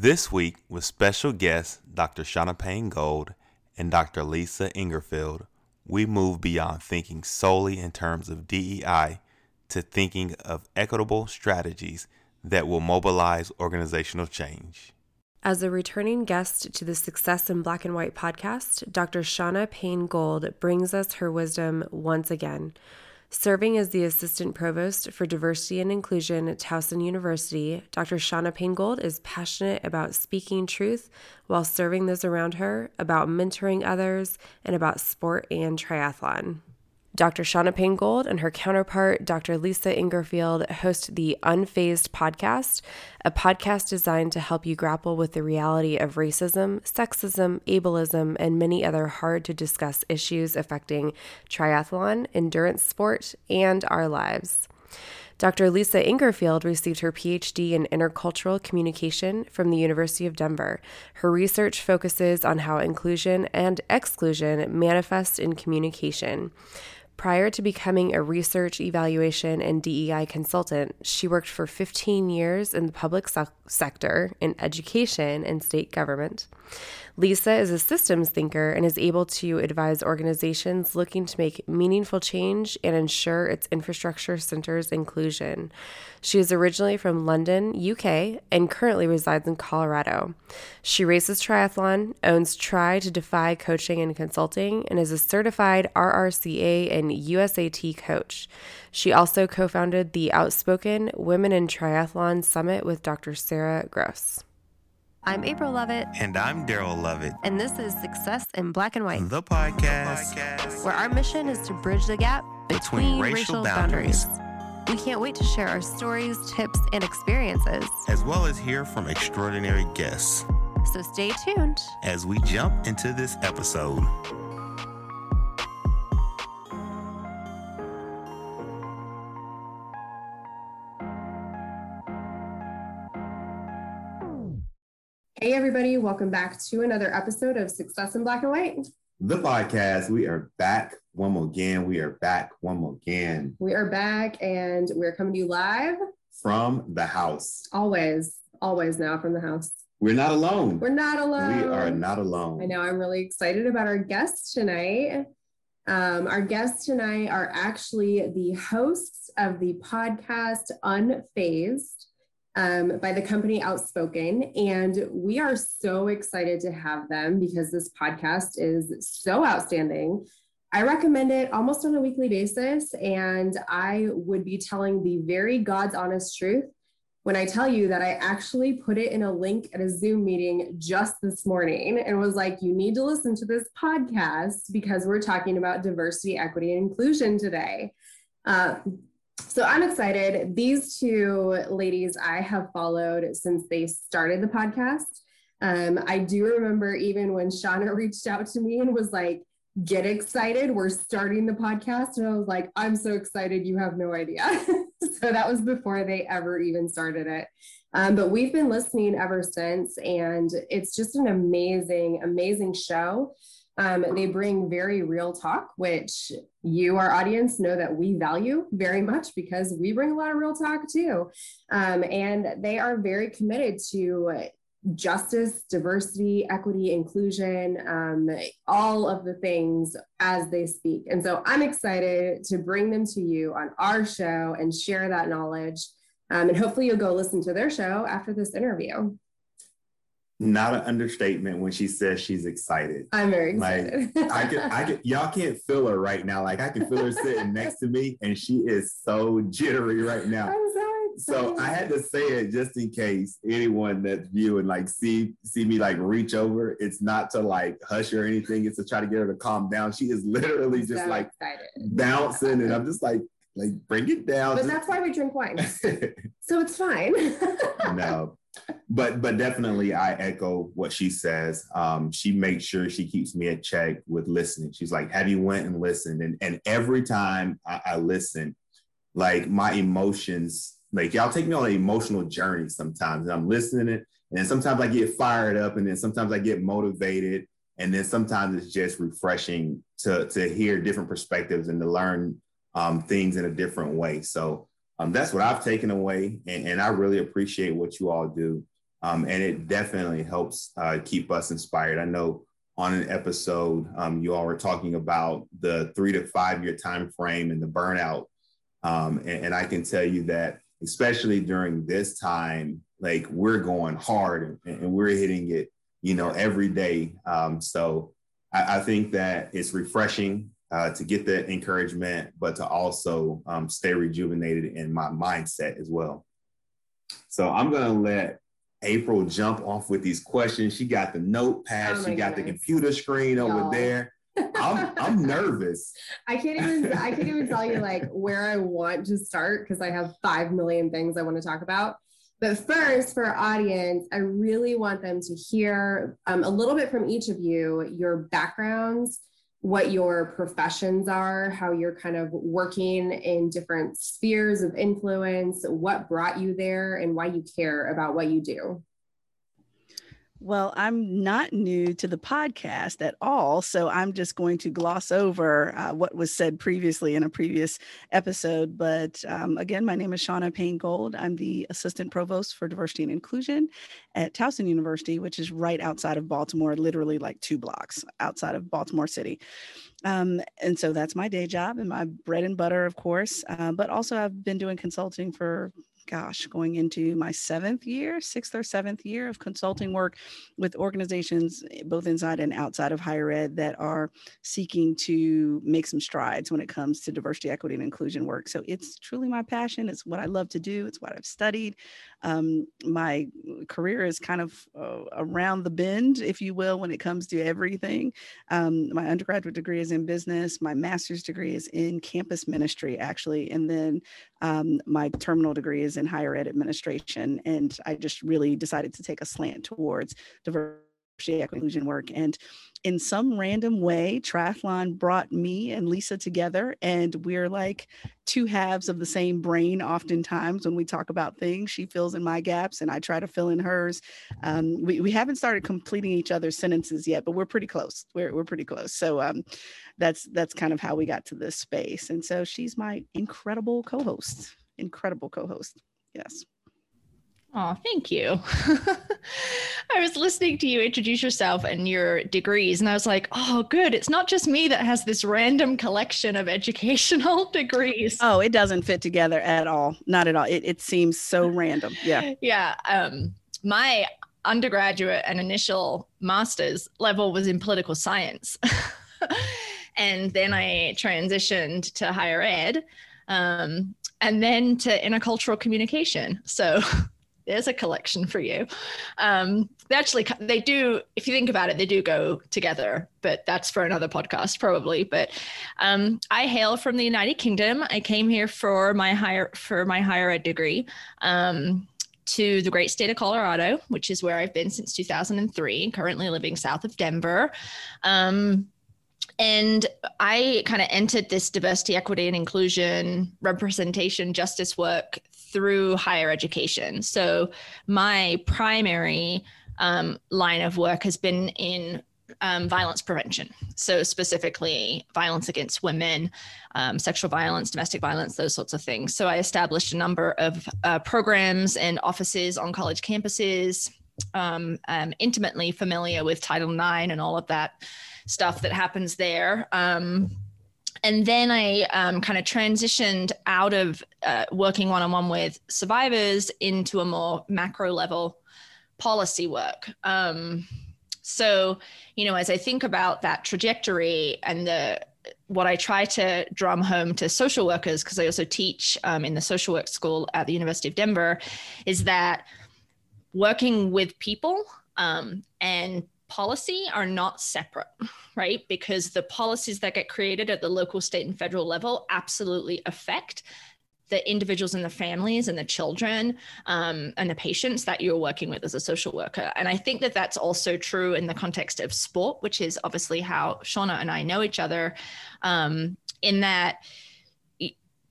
This week, with special guests Dr. Shauna Payne Gold and Dr. Lisa Ingarfield, we move beyond thinking solely in terms of DEI to thinking of equitable strategies that will mobilize organizational change. As a returning guest to the Success in Black and White podcast, Dr. Shauna Payne Gold brings us her wisdom once again. Serving as the Assistant Provost for Diversity and Inclusion at Towson University, Dr. Shauna Payne is passionate about speaking truth while serving those around her, about mentoring others, and about sport and triathlon. Dr. Shauna Payne Gold and her counterpart, Dr. Lisa Ingarfield, host the Unfazed podcast, a podcast designed to help you grapple with the reality of racism, sexism, ableism, and many other hard to discuss issues affecting triathlon, endurance sport, and our lives. Dr. Lisa Ingarfield received her PhD in intercultural communication from the University of Denver. Her research focuses on how inclusion and exclusion manifest in communication. Prior to becoming a research, evaluation, and DEI consultant, she worked for 15 years in the public se- sector in education and state government. Lisa is a systems thinker and is able to advise organizations looking to make meaningful change and ensure its infrastructure centers inclusion. She is originally from London, UK, and currently resides in Colorado. She races triathlon, owns Tri to Defy Coaching and Consulting, and is a certified RRCA and USAT coach. She also co founded the Outspoken Women in Triathlon Summit with Dr. Sarah Gross. I'm April Lovett. And I'm Daryl Lovett. And this is Success in Black and White, the podcast, where our mission is to bridge the gap between, between racial, racial boundaries. boundaries. We can't wait to share our stories, tips, and experiences, as well as hear from extraordinary guests. So stay tuned as we jump into this episode. Hey, everybody, welcome back to another episode of Success in Black and White. The podcast. We are back one more again. We are back one more again. We are back and we're coming to you live from the house. Always, always now from the house. We're not alone. We're not alone. We are not alone. I know. I'm really excited about our guests tonight. Um, our guests tonight are actually the hosts of the podcast Unfazed um, by the company Outspoken. And we are so excited to have them because this podcast is so outstanding. I recommend it almost on a weekly basis. And I would be telling the very God's honest truth when I tell you that I actually put it in a link at a Zoom meeting just this morning and was like, you need to listen to this podcast because we're talking about diversity, equity, and inclusion today. Uh, so I'm excited. These two ladies I have followed since they started the podcast. Um, I do remember even when Shauna reached out to me and was like, get excited, we're starting the podcast. And I was like, I'm so excited, you have no idea. so that was before they ever even started it. Um, but we've been listening ever since, and it's just an amazing, amazing show. Um, they bring very real talk, which you, our audience, know that we value very much because we bring a lot of real talk too. Um, and they are very committed to justice, diversity, equity, inclusion, um, all of the things as they speak. And so I'm excited to bring them to you on our show and share that knowledge. Um, and hopefully you'll go listen to their show after this interview not an understatement when she says she's excited. I'm very excited. Like I can, I can, y'all can't feel her right now. Like I can feel her sitting next to me, and she is so jittery right now. I'm sorry. So I had to say it just in case anyone that's viewing like see see me like reach over. It's not to like hush her or anything. It's to try to get her to calm down. She is literally just so like excited. bouncing, and I'm just like like bring it down. But that's why we drink wine. so it's fine. no, but but definitely I echo what she says. Um, she makes sure she keeps me at check with listening. She's like, "Have you went and listened?" And and every time I, I listen, like my emotions, like y'all take me on an emotional journey sometimes, and I'm listening it, and sometimes I get fired up, and then sometimes I get motivated, and then sometimes it's just refreshing to to hear different perspectives and to learn um, things in a different way. So um, that's what I've taken away, and, and, I really appreciate what you all do. Um, and it definitely helps uh, keep us inspired. I know on an episode, um, you all were talking about the three to five year time frame and the burnout. Um, and, and, I can tell you that, especially during this time, like we're going hard and, and we're hitting it, you know, every day. Um, so I, I, think that it's refreshing uh, to get the encouragement, but to also um, stay rejuvenated in my mindset as well. So I'm going to let April jump off with these questions. She got the notepad, oh she got goodness. the computer screen over Y'all. there. I'm I'm nervous. I can't even I can't even tell you like where I want to start because I have five million things I want to talk about. But first, for our audience, I really want them to hear um, a little bit from each of you, your backgrounds, what your professions are, how you're kind of working in different spheres of influence, what brought you there, and why you care about what you do. Well, I'm not new to the podcast at all. So I'm just going to gloss over uh, what was said previously in a previous episode. But um, again, my name is Shauna Payne Gold. I'm the Assistant Provost for Diversity and Inclusion at Towson University, which is right outside of Baltimore, literally like two blocks outside of Baltimore City. Um, and so that's my day job and my bread and butter, of course. Uh, but also, I've been doing consulting for gosh, going into my seventh year, sixth or seventh year of consulting work with organizations eh, both inside and outside of higher ed that are seeking to make some strides when it comes to diversity, equity, and inclusion work. So it's truly my passion. It's what I love to do. It's what I've studied. Um, my career is kind of uh, around the bend, if you will, when it comes to everything. Um, my undergraduate degree is in business. My master's degree is in campus ministry, actually. And then um, my terminal degree is in higher ed administration. And I just really decided to take a slant towards diversity inclusion work. And in some random way, triathlon brought me and Lisa together, and we're like two halves of the same brain. Oftentimes, when we talk about things, she fills in my gaps, and I try to fill in hers. Um, we, we haven't started completing each other's sentences yet, but we're pretty close. We're, we're pretty close. So um, that's that's kind of how we got to this space. And so she's my incredible co-host. Incredible co-host. Yes. Oh, thank you. I was listening to you introduce yourself and your degrees, and I was like, oh, good. It's not just me that has this random collection of educational degrees. Oh, it doesn't fit together at all. Not at all. It, it seems so random. Yeah. Yeah. Um, my undergraduate and initial master's level was in political science. and then I transitioned to higher ed um, and then to intercultural communication. So there's a collection for you. Um, they actually they do. If you think about it, they do go together. But that's for another podcast probably. But um, I hail from the United Kingdom. I came here for my higher for my higher ed degree. Um, to the great state of Colorado, which is where I've been since 2003, currently living south of Denver. Um, and I kind of entered this diversity, equity, and inclusion, representation, justice work through higher education. So my primary um, line of work has been in um, violence prevention. So, specifically, violence against women, um, sexual violence, domestic violence, those sorts of things. So, I established a number of uh, programs and offices on college campuses. Um, I'm intimately familiar with Title IX and all of that stuff that happens there. Um, and then I um, kind of transitioned out of uh, working one on one with survivors into a more macro level policy work. Um, so, you know, as I think about that trajectory and the what I try to drum home to social workers, because I also teach um, in the social work school at the University of Denver, is that working with people um, and policy are not separate, right? Because the policies that get created at the local, state, and federal level absolutely affect the individuals and the families and the children um, and the patients that you're working with as a social worker. And I think that that's also true in the context of sport, which is obviously how Shauna and I know each other, um, in that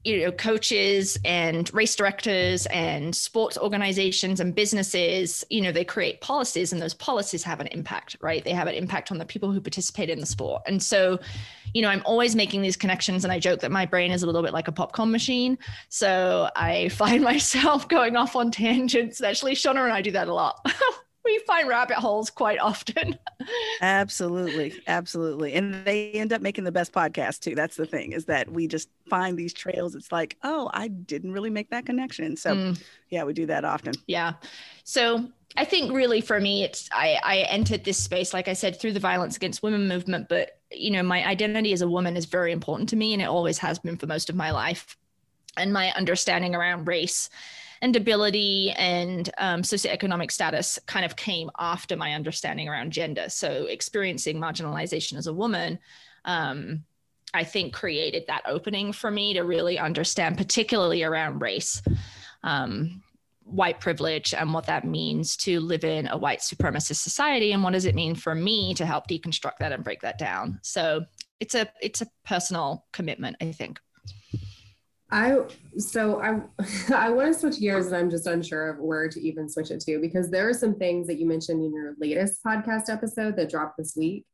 you know coaches and race directors and sports organizations and businesses you know they create policies and those policies have an impact right? They have an impact on the people who participate in the sport. And so you know i'm always making these connections and i joke that my brain is a little bit like a popcorn machine. So i find myself going off on tangents actually shauna and i do that a lot we find rabbit holes quite often. absolutely. Absolutely. And they end up making the best podcast too. That's the thing is that we just find these trails. It's like, oh, I didn't really make that connection. So mm. yeah, we do that often. Yeah. So I think really for me, it's I, I entered this space, like I said, through the violence against women movement. But you know, my identity as a woman is very important to me, and it always has been for most of my life. And my understanding around race and ability and um, socioeconomic status kind of came after my understanding around gender. So experiencing marginalization as a woman, um, I think created that opening for me to really understand, particularly around race. Um, white privilege and what that means to live in a white supremacist society and what does it mean for me to help deconstruct that and break that down so it's a it's a personal commitment i think I so I I want to switch gears and I'm just unsure of where to even switch it to because there are some things that you mentioned in your latest podcast episode that dropped this week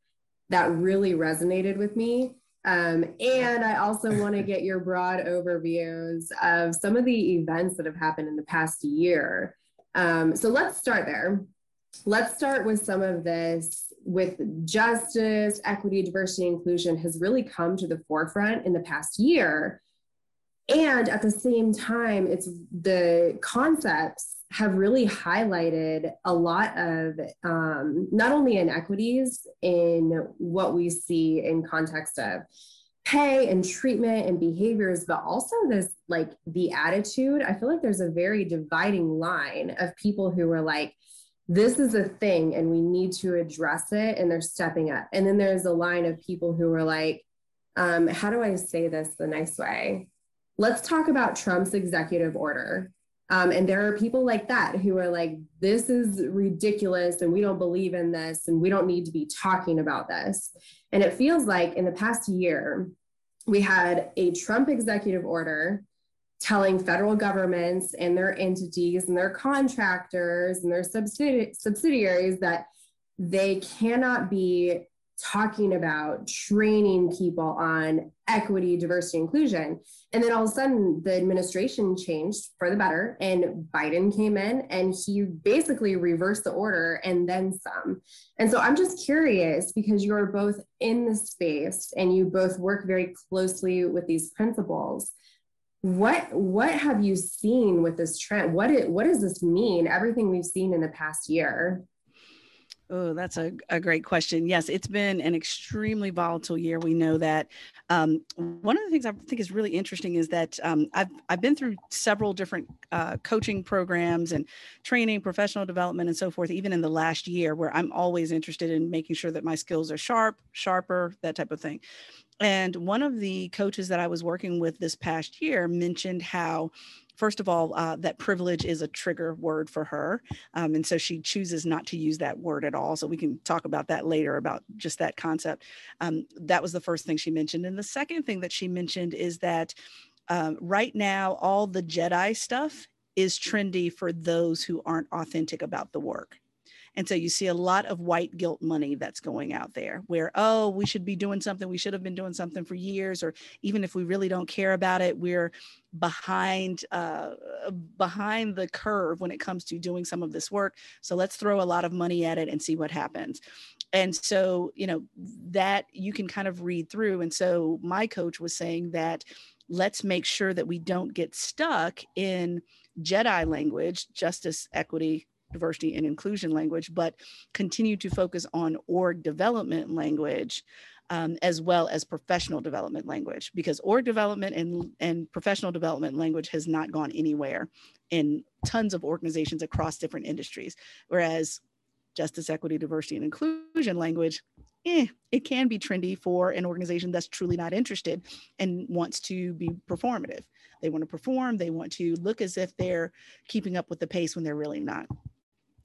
that really resonated with me. Um, and I also want to get your broad overviews of some of the events that have happened in the past year. Um, so let's start there. Let's start with some of this with justice, equity, diversity, inclusion has really come to the forefront in the past year and at the same time it's the concepts have really highlighted a lot of um, not only inequities in what we see in context of pay and treatment and behaviors but also this like the attitude. I feel like there's a very dividing line of people who are like this is a thing and we need to address it and they're stepping up. And then there's a line of people who are like um, how do i say this the nice way let's talk about Trump's executive order. Um, and there are people like that who are like, this is ridiculous and we don't believe in this and we don't need to be talking about this. And it feels like in the past year, we had a Trump executive order telling federal governments and their entities and their contractors and their subsidi- subsidiaries that they cannot be talking about training people on equity, diversity, inclusion. And then all of a sudden, the administration changed for the better, and Biden came in and he basically reversed the order and then some. And so I'm just curious because you're both in the space and you both work very closely with these principles. What what have you seen with this trend? What it, what does this mean? Everything we've seen in the past year. Oh, that's a, a great question. Yes, it's been an extremely volatile year. We know that. Um, one of the things I think is really interesting is that um, I've, I've been through several different uh, coaching programs and training, professional development, and so forth, even in the last year, where I'm always interested in making sure that my skills are sharp, sharper, that type of thing. And one of the coaches that I was working with this past year mentioned how first of all, uh, that privilege is a trigger word for her. Um, and so she chooses not to use that word at all. So we can talk about that later about just that concept. Um, that was the first thing she mentioned. And the second thing that she mentioned is that um, right now, all the Jedi stuff is trendy for those who aren't authentic about the work. And so you see a lot of white guilt money that's going out there where, oh, we should be doing something. We should have been doing something for years. Or even if we really don't care about it, we're behind uh, behind the curve when it comes to doing some of this work. So let's throw a lot of money at it and see what happens. And so, you know, that you can kind of read through. And so my coach was saying that let's make sure that we don't get stuck in Jedi language, justice, equity, diversity and inclusion language, but continue to focus on org development language um, as well as professional development language because org development and, and professional development language has not gone anywhere in tons of organizations across different industries. Whereas justice, equity, diversity, and inclusion language, eh, it can be trendy for an organization that's truly not interested and wants to be performative. They want to perform, they want to look as if they're keeping up with the pace when they're really not.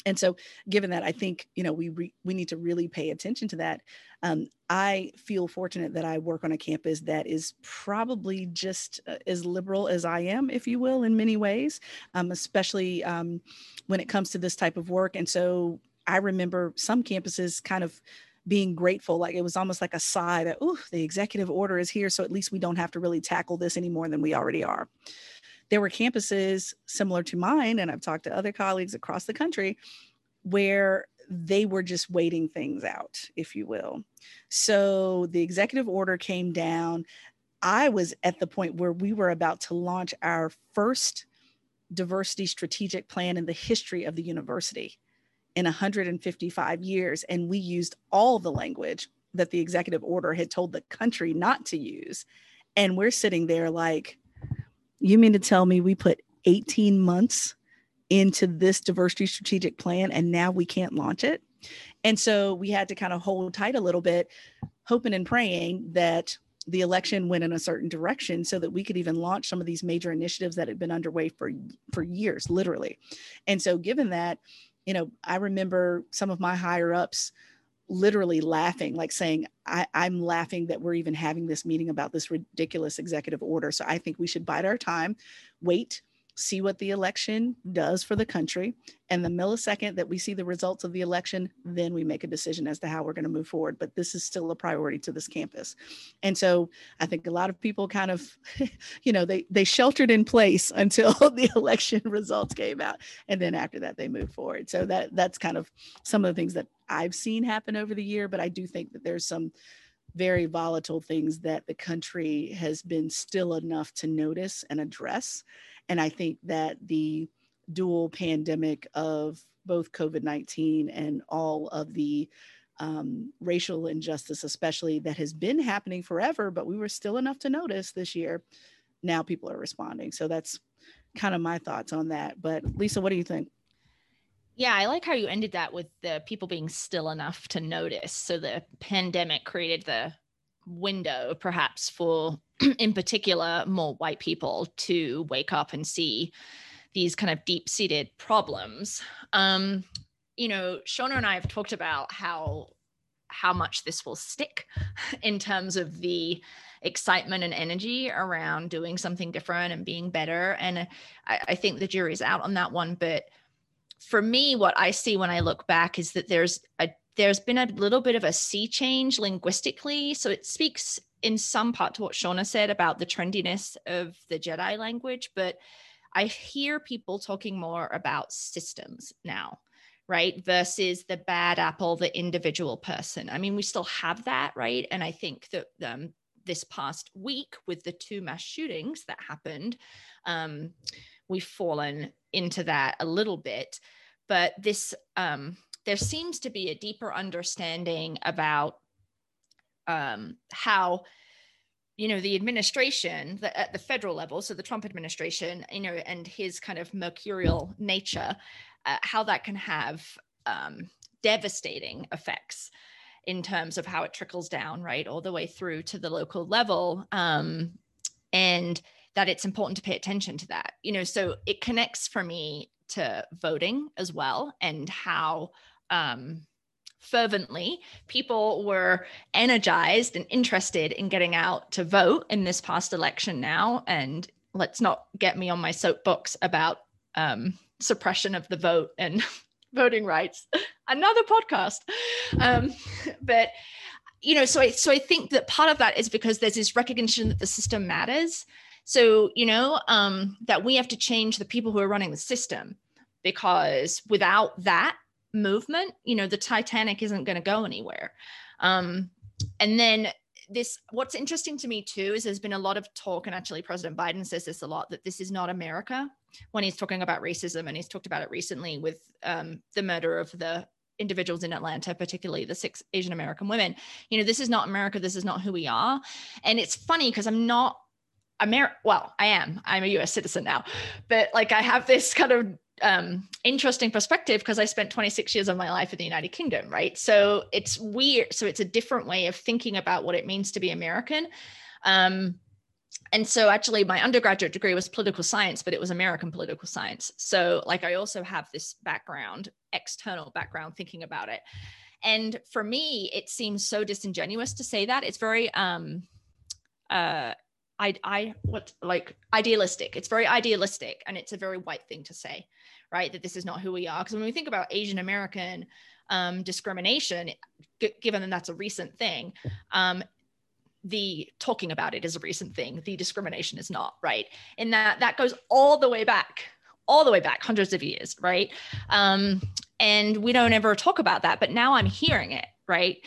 And so given that i think you know we re- we need to really pay attention to that. Um, i feel fortunate that i work on a campus that is probably just uh, as liberal as i am if you will in many ways um, especially um, when it comes to this type of work. And so i remember some campuses kind of being grateful like it was almost like a sigh that oh the executive order is here so at least we don't have to really tackle this any more than we already are there were campuses similar to mine, and I've talked to other colleagues across the country where they were just waiting things out, if you will. So the executive order came down. I was at the point where we were about to launch our first diversity strategic plan in the history of the university in 155 years. And we used all the language that the executive order had told the country not to use. And we're sitting there like, you mean to tell me we put 18 months into this diversity strategic plan and now we can't launch it? And so we had to kind of hold tight a little bit, hoping and praying that the election went in a certain direction so that we could even launch some of these major initiatives that had been underway for for years literally and so given that you know i remember some of my higher ups literally laughing, like saying, I, am laughing that we're even having this meeting about this ridiculous executive order. So I think we should bide our time, wait, see what the election does for the country. And the millisecond that we see the results of the election, then we make a decision as to how we're going to move forward. But this is still a priority to this campus. And so I think a lot of people kind of, you know, they, they sheltered in place until the election results came out. And then after that, they moved forward. So that that's kind of some of the things that I've seen happen over the year. But I do think that there's some very volatile things that the country has been still enough to notice and address. And I think that the dual pandemic of both COVID 19 and all of the um, racial injustice, especially that has been happening forever, but we were still enough to notice this year. Now people are responding. So that's kind of my thoughts on that. But Lisa, what do you think? Yeah, I like how you ended that with the people being still enough to notice. So the pandemic created the window, perhaps for, in particular, more white people to wake up and see these kind of deep seated problems. Um, you know, Shauna and I have talked about how how much this will stick in terms of the excitement and energy around doing something different and being better. And I, I think the jury's out on that one. But for me, what I see when I look back is that there's a there's been a little bit of a sea change linguistically. So it speaks in some part to what Shauna said about the trendiness of the Jedi language, but I hear people talking more about systems now, right? Versus the bad apple, the individual person. I mean, we still have that, right? And I think that um, this past week with the two mass shootings that happened, um, we've fallen into that a little bit. But this, um, there seems to be a deeper understanding about um, how you know the administration the, at the federal level so the trump administration you know and his kind of mercurial nature uh, how that can have um, devastating effects in terms of how it trickles down right all the way through to the local level um, and that it's important to pay attention to that. You know so it connects for me to voting as well and how um, fervently. People were energized and interested in getting out to vote in this past election now and let's not get me on my soapbox about um, suppression of the vote and voting rights. Another podcast. Um, but you know so I, so I think that part of that is because there's this recognition that the system matters. So, you know, um, that we have to change the people who are running the system because without that movement, you know, the Titanic isn't going to go anywhere. Um, and then this what's interesting to me too is there's been a lot of talk and actually president biden says this a lot that this is not america when he's talking about racism and he's talked about it recently with um, the murder of the individuals in atlanta particularly the six asian american women you know this is not america this is not who we are and it's funny because i'm not Amer well, I am. I'm a US citizen now. But like I have this kind of um, interesting perspective because I spent 26 years of my life in the United Kingdom, right? So it's weird. So it's a different way of thinking about what it means to be American. Um, and so actually my undergraduate degree was political science but it was american political science so like i also have this background external background thinking about it and for me it seems so disingenuous to say that it's very um uh I, I what like idealistic it's very idealistic and it's a very white thing to say right that this is not who we are. Because when we think about asian american um, discrimination g- given that that's a recent thing um, the talking about it is a recent thing. The discrimination is not right? And that that goes all the way back all the way back hundreds of years right? Um, and we don't ever talk about that but now i'm hearing it right?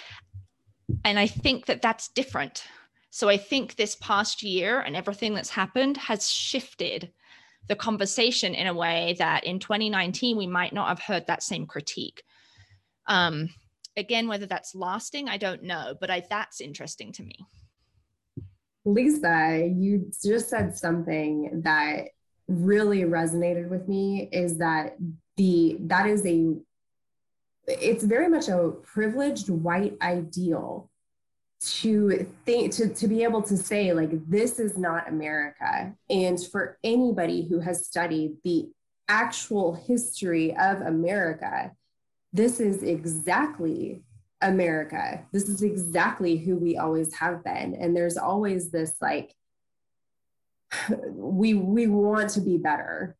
And i think that that's different. So i think this past year and everything that's happened has shifted the conversation in a way that in 2019 we might not have heard that same critique. Um, again whether that's lasting i don't know but I, that's interesting to me. Lisa, you just said something that really resonated with me is that the that is a it's very much a privileged white ideal to think to, to be able to say like this is not america and for anybody who has studied the actual history of america this is exactly America. This is exactly who we always have been. And there's always this like, we we want to be better.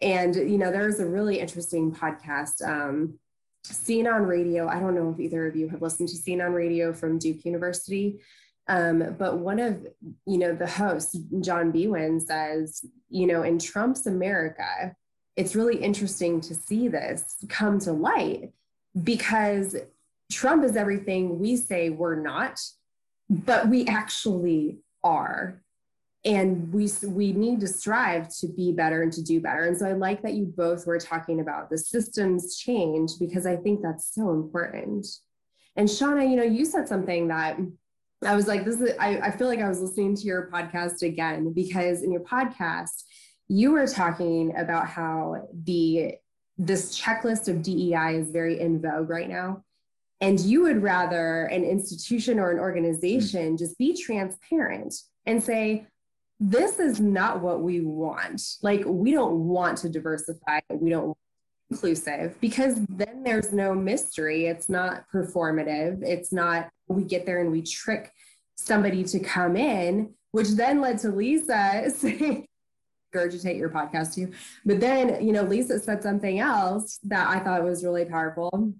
And you know, there's a really interesting podcast, um, Scene on Radio. I don't know if either of you have listened to Scene on Radio from Duke University. Um, but one of you know the hosts, John Biewen, says, you know, in Trump's America, it's really interesting to see this come to light because Trump is everything we say we're not, but we actually are. And we, we need to strive to be better and to do better. And so I like that you both were talking about the systems change because I think that's so important. And Shauna, you know, you said something that I was like, this is, I, I feel like I was listening to your podcast again because in your podcast, you were talking about how the this checklist of DEI is very in vogue right now and you would rather an institution or an organization mm. just be transparent and say, this is not what we want. Like, we don't want to diversify, we don't inclusive because then there's no mystery. It's not performative. It's not we get there and we trick somebody to come in, which then led to Lisa saying, regurgitate your podcast too. But then, you know, Lisa said something else that I thought was really powerful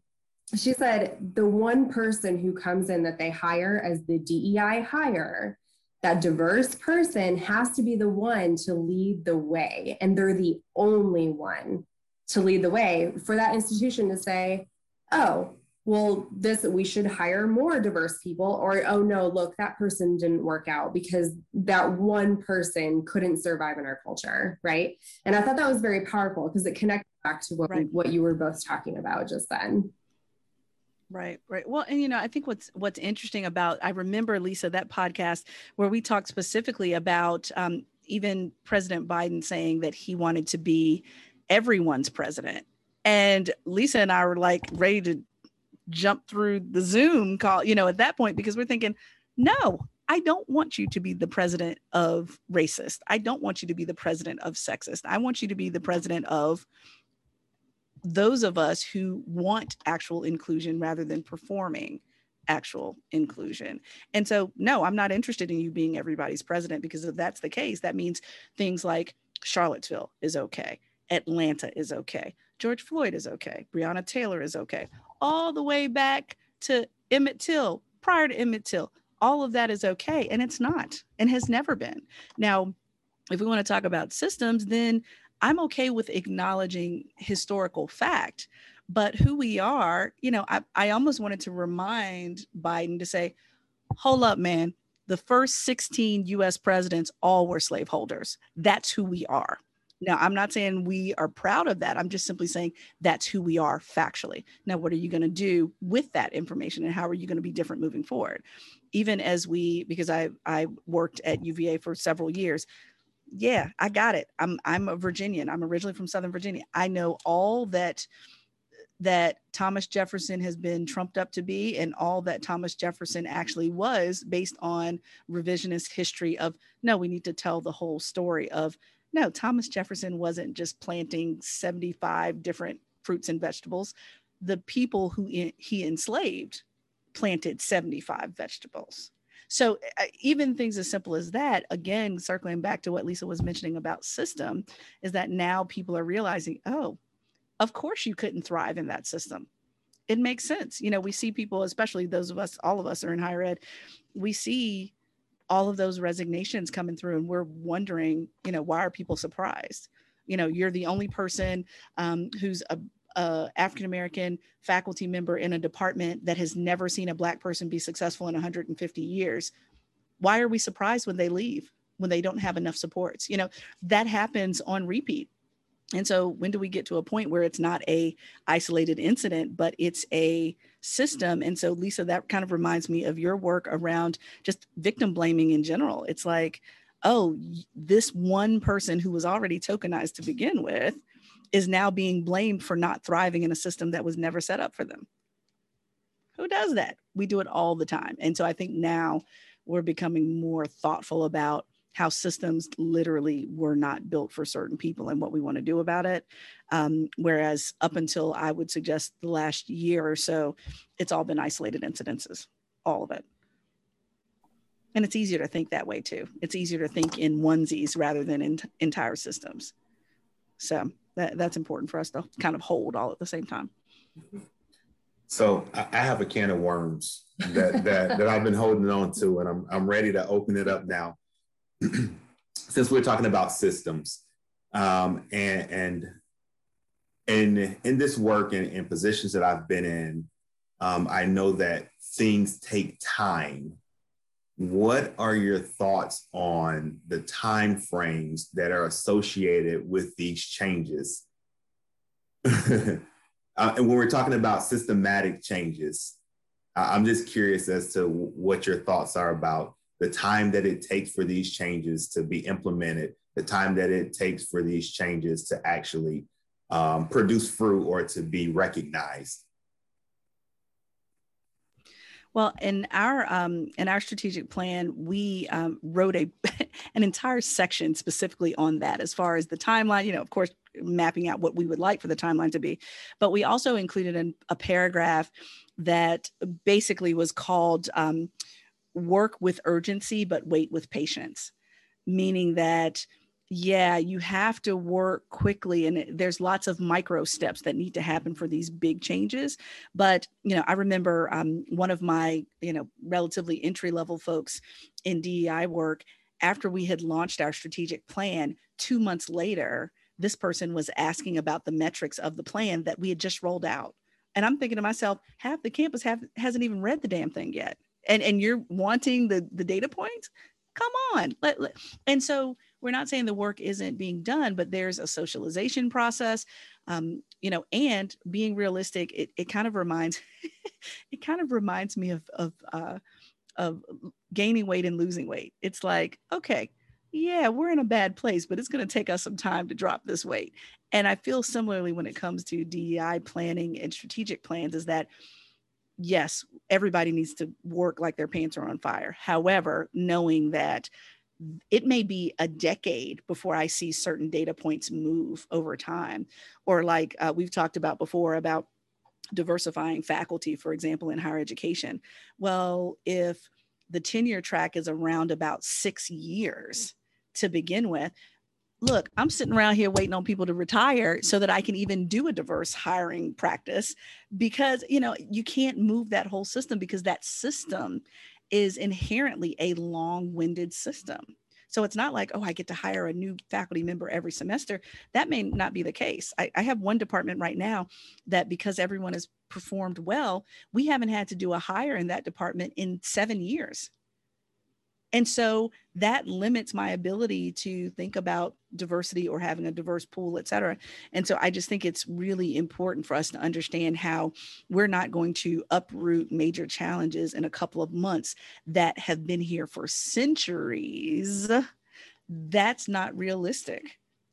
she said the one person who comes in that they hire as the DEI hire, that diverse person has to be the one to lead the way. And they're the only one to lead the way for that institution to say, oh, well, this we should hire more diverse people, or oh no, look, that person didn't work out because that one person couldn't survive in our culture, right? And I thought that was very powerful because it connected back to what right. what you were both talking about just then. Right, right. Well, and you know, I think what's what's interesting about I remember Lisa that podcast where we talked specifically about um, even President Biden saying that he wanted to be everyone's president, and Lisa and I were like ready to jump through the Zoom call, you know, at that point because we're thinking, no, I don't want you to be the president of racist. I don't want you to be the president of sexist. I want you to be the president of those of us who want actual inclusion rather than performing actual inclusion. And so, no, I'm not interested in you being everybody's president because if that's the case, that means things like Charlottesville is okay, Atlanta is okay, George Floyd is okay, Breonna Taylor is okay, all the way back to Emmett Till, prior to Emmett Till. All of that is okay. And it's not and has never been. Now, if we want to talk about systems, then I'm okay with acknowledging historical fact, but who we are, you know, I, I almost wanted to remind Biden to say, hold up, man, the first 16 US presidents all were slaveholders. That's who we are. Now, I'm not saying we are proud of that. I'm just simply saying that's who we are factually. Now, what are you going to do with that information and how are you going to be different moving forward? Even as we, because I, I worked at UVA for several years, yeah, I got it. I'm I'm a Virginian. I'm originally from Southern Virginia. I know all that that Thomas Jefferson has been trumped up to be and all that Thomas Jefferson actually was based on revisionist history of no, we need to tell the whole story of no, Thomas Jefferson wasn't just planting 75 different fruits and vegetables. The people who he enslaved planted 75 vegetables. So uh, even things as simple as that, again, circling back to what Lisa was mentioning about system, is that now people are realizing, oh, of course you couldn't thrive in that system. It makes sense. You know, we see people, especially those of us, all of us are in higher ed, we see all of those resignations coming through and we're wondering, you know, why are people surprised? You know, you're the only person um, who's a a African American faculty member in a department that has never seen a black person be successful in 150 years why are we surprised when they leave when they don't have enough supports? You know that happens on repeat. And so when do we get to a point where it's not a isolated incident but it's a system? And so lisa that kind of reminds me of your work around just victim blaming in general. It's like oh this one person who was already tokenized to begin with is now being blamed for not thriving in a system that was never set up for them. Who does that? We do it all the time. And so I think now we're becoming more thoughtful about how systems literally were not built for certain people and what we want to do about it. Um, whereas up until I would suggest the last year or so, it's all been isolated incidences, all of it. And it's easier to think that way too. It's easier to think in onesies rather than in entire systems. So that that's important for us to kind of hold all at the same time. So I have a can of worms that that that I've been holding on to, and I'm I'm ready to open it up now. Since we're talking about systems, um, and and in in this work and in positions that I've been in, um, I know that things take time what are your thoughts on the time frames that are associated with these changes? Uh, and when we're talking about systematic changes i'm just curious as to what your thoughts are about the time that it takes for these changes to be implemented the time that it takes for these changes to actually um, produce fruit or to be recognized well, in our um, in our strategic plan, we um, wrote a an entire section specifically on that, as far as the timeline. You know, of course, mapping out what we would like for the timeline to be, but we also included an, a paragraph that basically was called um, "Work with urgency, but wait with patience," meaning that yeah, you have to work quickly, and there's lots of micro steps that need to happen for these big changes. But you know, I remember um, one of my you know relatively entry level folks in DEI work. After we had launched our strategic plan, two months later, this person was asking about the metrics of the plan that we had just rolled out. And I'm thinking to myself, half the campus have, hasn't even read the damn thing yet. And, and you're wanting the, the data points? Come on. Let, let. And so we're not saying the work isn't being done, but there's a socialization process, um, you know, and being realistic. It, it kind of reminds, it kind of reminds me of of uh, of gaining weight and losing weight. It's like, okay, yeah, we're in a bad place, but it's going to take us some time to drop this weight. And I feel similarly when it comes to DEI planning and strategic plans, is that yes, everybody needs to work like their pants are on fire. However, knowing that it may be a decade before I see certain data points move over time. Or, like uh, we've talked about before, about diversifying faculty, for example, in higher education. Well, if the tenure track is around about six years to begin with, look, I'm sitting around here waiting on people to retire so that I can even do a diverse hiring practice because, you know, you can't move that whole system because that system is inherently a long winded system. So it's not like, oh, I get to hire a new faculty member every semester. That may not be the case. I, I, have one department right now that because everyone has performed well, we haven't had to do a hire in that department in seven years. And so that limits my ability to think about diversity or having a diverse pool, et cetera. And so I just think it's really important for us to understand how we're not going to uproot major challenges in a couple of months that have been here for centuries. That's not realistic.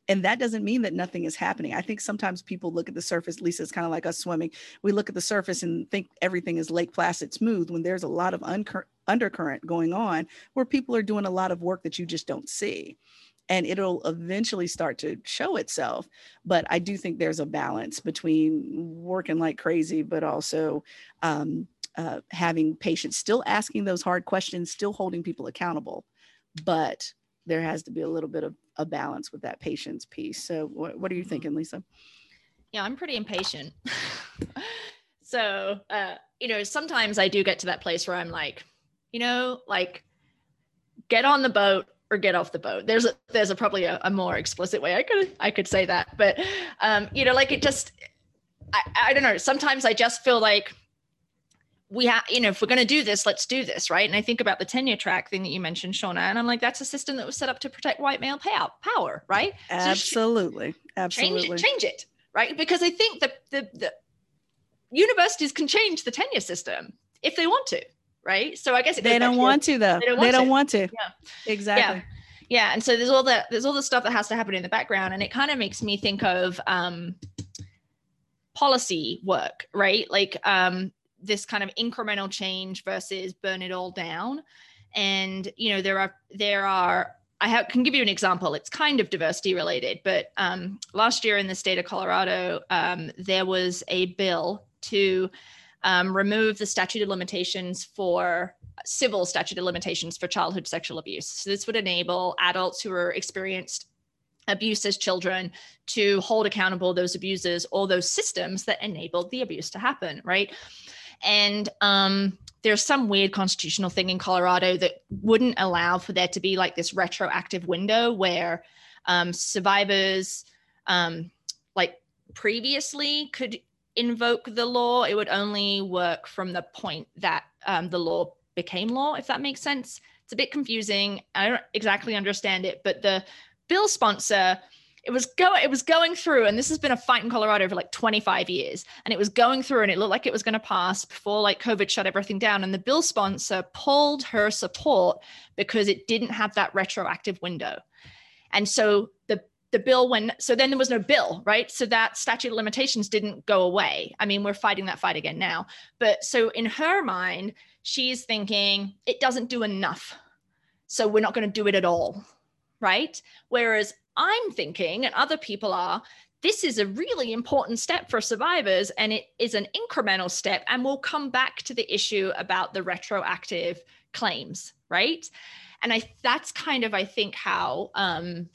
and that doesn't mean that nothing is happening. I think sometimes people look at the surface, Lisa, it's kind of like us swimming. We look at the surface and think everything is Lake Placid smooth when there's a lot of uncur- undercurrent going on where people are doing a lot of work that you just don't see. And it'll eventually start to show itself. But I do think there's a balance between working like crazy, but also um, uh, having patience still asking those hard questions, still holding people accountable. But there has to be a little bit of a balance with that patience piece. So, what, what are you thinking, Lisa? Yeah, I'm pretty impatient. so, uh, you know, sometimes I do get to that place where I'm like, you know, like get on the boat or get off the boat. There's a there's a probably a, a more explicit way I could I could say that, but um, you know, like it just I, I don't know. Sometimes I just feel like we have, you know, if we're going to do this, let's do this, right? And I think about the tenure track thing that you mentioned, Shauna, and I'm like, that's a system that was set up to protect white male payout power, right? Absolutely, so absolutely. Change it, change it, right? Because I think that the, the universities can change the tenure system if they want to, right? So I guess they don't want to, though. They don't want, they don't to. want to. Yeah, exactly. Yeah. Yeah, and so there's all the there's all the stuff that has to happen in the background, and it kind of makes me think of um, policy work, right? Like um, this kind of incremental change versus burn it all down and you know there are there are I have, can give you an example. It's kind of diversity related, but um, last year in the state of Colorado, um, there was a bill to um, remove the statute of limitations for civil statute of limitations for childhood sexual abuse. So this would enable adults who are experienced abuse as children to hold accountable those abusers or those systems that enabled the abuse to happen, right? And um, there's some weird constitutional thing in Colorado that wouldn't allow for there to be like this retroactive window where um, survivors, um, like previously, could invoke the law. It would only work from the point that um, the law became law, if that makes sense. It's a bit confusing. I don't exactly understand it, but the bill sponsor it was going it was going through and this has been a fight in colorado for like 25 years and it was going through and it looked like it was going to pass before like covid shut everything down and the bill sponsor pulled her support because it didn't have that retroactive window and so the bill when so then there was no bill right so that statute of limitations didn't go away i mean we're fighting that fight again now but so in her mind she's thinking it doesn't do enough so we're not going to do it at all right whereas I'm thinking, and other people are, this is a really important step for survivors and it is an incremental step. And we'll come back to the issue about the retroactive claims, right? And I that's kind of, I think, how um,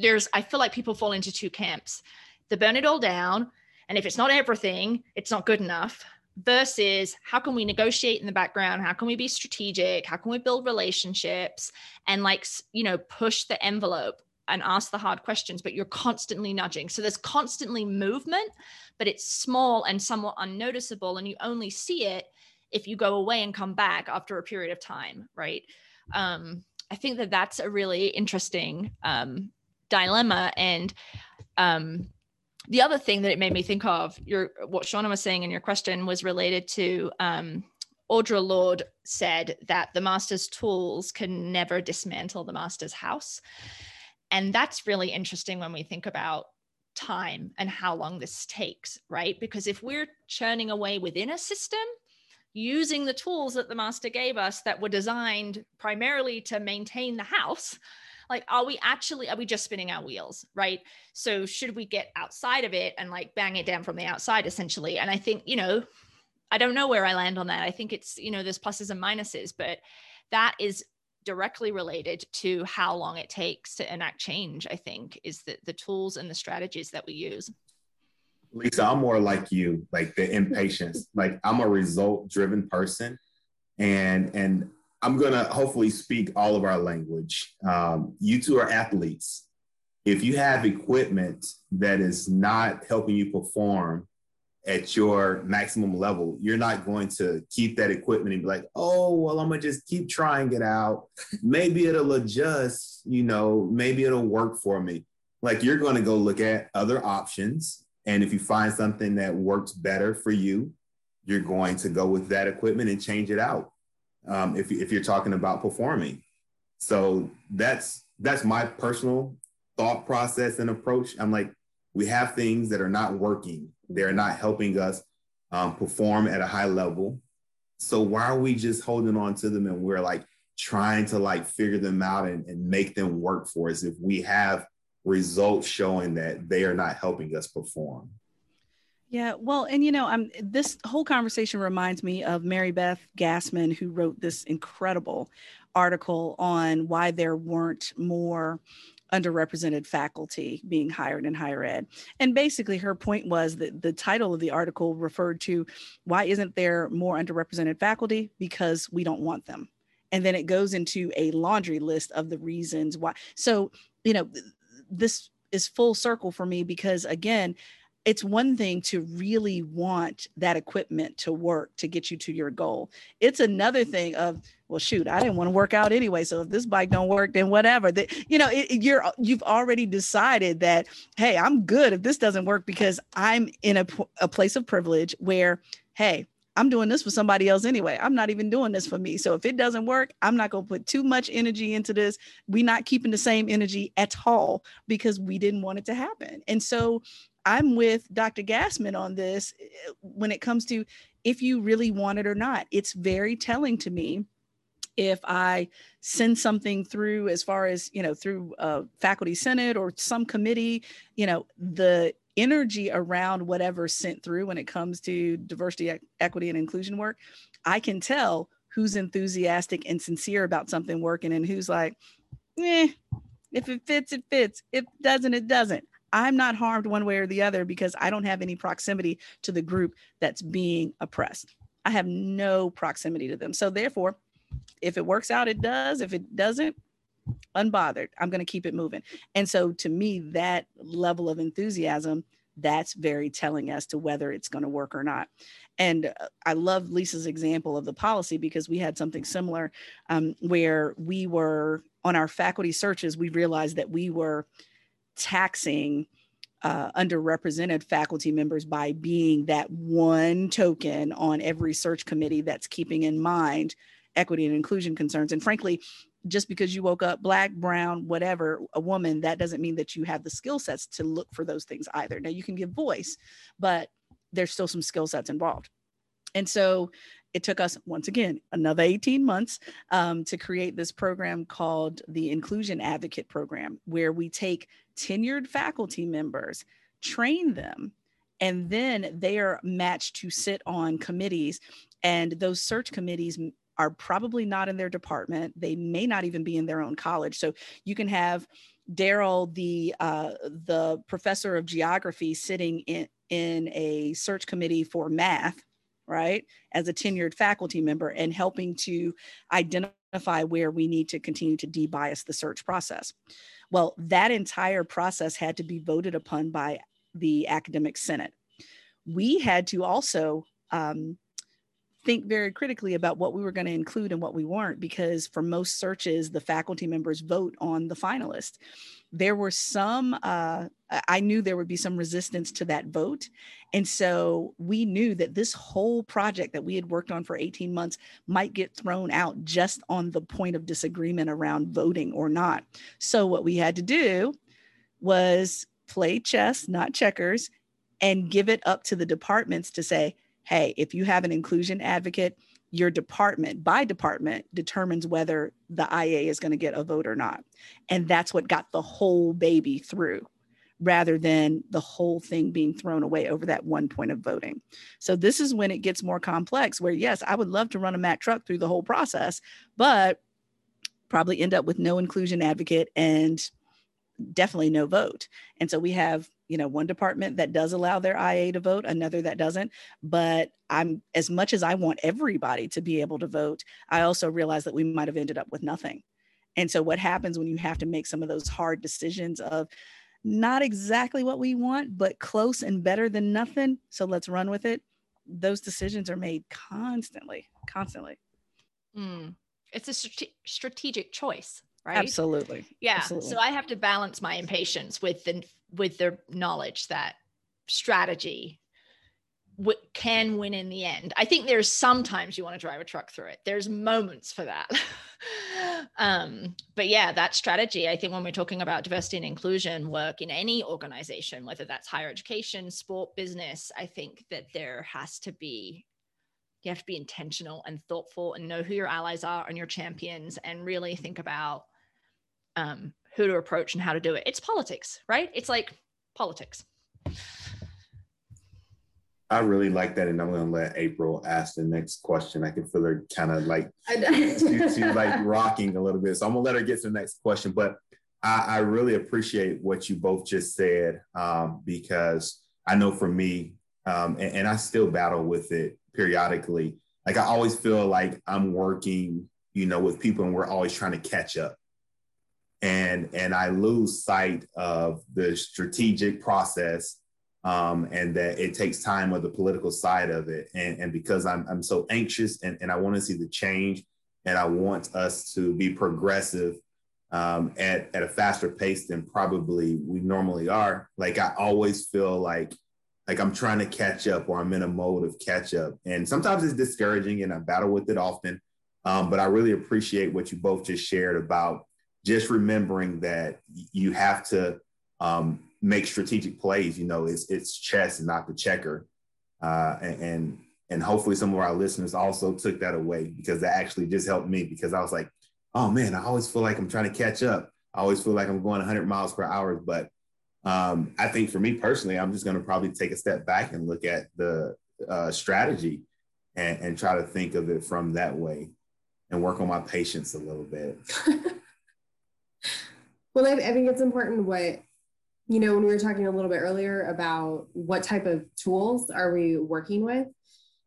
there's, I feel like people fall into two camps. The burn it all down. And if it's not everything, it's not good enough versus how can we negotiate in the background how can we be strategic how can we build relationships and like you know push the envelope and ask the hard questions, but you're constantly nudging. So there's constantly movement, but it's small and somewhat unnoticeable. And you only see it if you go away and come back after a period of time, right? Um, I think that that's a really interesting um, dilemma. And um, the other thing that it made me think of, your what Shauna was saying in your question was related to um, Lorde said that the master's tools can never dismantle the master's house. And that's really interesting when we think about time and how long this takes, right? Because if we're churning away within a system, using the tools that the master gave us that were designed primarily to maintain the house, like are we actually are we just spinning our wheels right so should we get outside of it and like bang it down from the outside essentially and i think you know i don't know where i land on that i think it's you know there's pluses and minuses but that is directly related to how long it takes to enact change, I think, is the, the tools and the strategies that we use. Lisa, I'm more like you, like the impatience. like I'm a result driven person. And and I'm gonna hopefully speak all of our language. Um, you two are athletes. If you have equipment that is not helping you perform at your maximum level, you're not going to keep that equipment and be like, oh, well, I'm gonna just keep trying it out. Maybe it'll adjust, you know, maybe it'll work for me. Like you're gonna go look at other options. And if you find something that works better for you, you're going to go with that equipment and change it out. Um, if, if you're talking about performing. So that's that's my personal thought process and approach. I'm like, we have things that are not working. They're not helping us um, perform at a high level. So why are we just holding on to them and we're like trying to like figure them out and, and make them work for us if we have results showing that they are not helping us perform? Yeah, well, and you know, I'm this whole conversation reminds me of Mary Beth Gassman, who wrote this incredible article on why there weren't more underrepresented faculty being hired in higher ed. And basically, her point was that the title of the article referred to why isn't there more underrepresented faculty? Because we don't want them. And then it goes into a laundry list of the reasons why. So, you know, this is full circle for me because, again, it's one thing to really want that equipment to work to get you to your goal it's another mm-hmm. thing of well shoot i didn't want to work out anyway so if this bike don't work then whatever that you know it, you're you've already decided that hey i'm good if this doesn't work because i'm in a, a place of privilege where hey I'm doing this for somebody else anyway. I'm not even doing this for me. So if it doesn't work, I'm not going to put too much energy into this. We're not keeping the same energy at all because we didn't want it to happen. And so I'm with Dr. Gasman on this eh, when it comes to if you really want it or not. It's very telling to me if I send something through as far as, you know, through a faculty senate or some committee, you know, the energy around whatever sent through when it comes to diversity, equity, and inclusion work, I can tell who's enthusiastic and sincere about something working and who's like, eh, if it fits, it fits. If it doesn't, it doesn't. I'm not harmed one way or the other because I don't have any proximity to the group that's being oppressed. I have no proximity to them. So therefore, if it works out, it does. If it doesn't, unbothered. I'm going to keep it moving. And so to me, that level of enthusiasm, that's very telling as to whether it's going to work or not. And uh, I love Lisa's example of the policy because we had something similar um, where we were on our faculty searches, we realized that we were taxing uh, underrepresented faculty members by being that one token on every search committee that's keeping in mind equity and inclusion concerns. And frankly, just because you woke up black, brown, whatever, a woman, that doesn't mean that you have the skill sets to look for those things either. Now, you can give voice, but there's still some skill sets involved. And so it took us once again another 18 months um, to create this program called the inclusion advocate program where we take tenured faculty members train them and then they are matched to sit on committees. And those search committees are probably not in their department. They may not even be in their own college. So you can have daryl the uh, the professor of geography sitting in in a search committee for math right, as a tenured faculty member and helping to identify where we need to continue to debias the search process. Well, that entire process had to be voted upon by the academic senate. We had to also um, think very critically about what we were going to include and what we weren't, because for most searches, the faculty members vote on the finalist. There were some, uh, I knew there would be some resistance to that vote. And so we knew that this whole project that we had worked on for 18 months might get thrown out just on the point of disagreement around voting or not. So what we had to do was play chess, not checkers, and give it up to the departments to say, hey, if you have an inclusion advocate, your department by department determines whether the IA is going to get a vote or not. And that's what got the whole baby through rather than the whole thing being thrown away over that one point of voting. So this is when it gets more complex where yes, I would love to run a Mack truck through the whole process, but probably end up with no inclusion advocate and definitely no vote. And so we have you know one department that does allow their ia to vote another that doesn't. But i'm as much as i want everybody to be able to vote i also realize that we might have ended up with nothing. And so what happens when you have to make some of those hard decisions of not exactly what we want but close and better than nothing? So let's run with it. Those decisions are made constantly constantly. Mm. it's a strate- strategic choice right absolutely yeah absolutely. so i have to balance my impatience with the with the knowledge that strategy w- can win in the end. I think there's sometimes you want to drive a truck through it. There's moments for that. um, but yeah, that strategy, I think when we're talking about diversity and inclusion work in any organization, whether that's higher education, sport, business, I think that there has to be you have to be intentional and thoughtful and know who your allies are and your champions and really think about um, who to approach and how to do it. It's politics, right? It's like politics. I really like that, and I'm going to let April ask the next question. I can feel her kind of like she's, she's like rocking a little bit, so I'm gonna let her get to the next question. But I, I really appreciate what you both just said um, because I know for me, um, and, and I still battle with it periodically. Like I always feel like I'm working, you know, with people, and we're always trying to catch up and and I lose sight of the strategic process um, and that it takes time of the political side of it. And, and because I'm, I'm so anxious and, and I want to see the change and I want us to be progressive um, at, at a faster pace than probably we normally are. Like I always feel like like I'm trying to catch up or I'm in a mode of catch up. And sometimes it's discouraging and I battle with it often. Um, but I really appreciate what you both just shared about just remembering that you have to um, make strategic plays. You know, it's it's chess and not the checker, uh, and, and and hopefully some of our listeners also took that away because that actually just helped me because I was like, oh man, I always feel like I'm trying to catch up. I always feel like I'm going 100 miles per hour, but um, I think for me personally, I'm just going to probably take a step back and look at the uh, strategy and, and try to think of it from that way and work on my patience a little bit. well, I, I think it's important what you know, when we were talking a little bit earlier about what type of tools are we working with,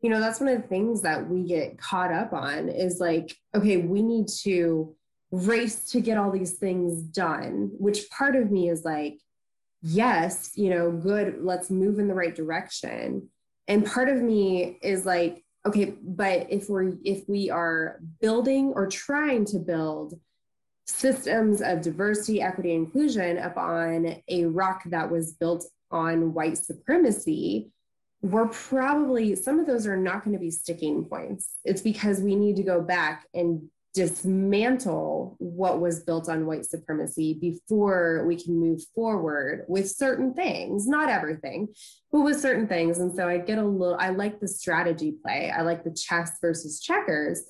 you know, that's one of the things that we get caught up on is like, okay, we need to race to get all these things done, which part of me is like, yes, you know, good, let's move in the right direction. And part of me is like, okay, but if we're if we are building or trying to build systems of diversity, equity, inclusion upon a rock that was built on white supremacy, we're probably, some of those are not going to be sticking points. It's because we need to go back and dismantle what was built on white supremacy before we can move forward with certain things, not everything, but with certain things. And so I get a little, I like the strategy play. I like the chess versus checkers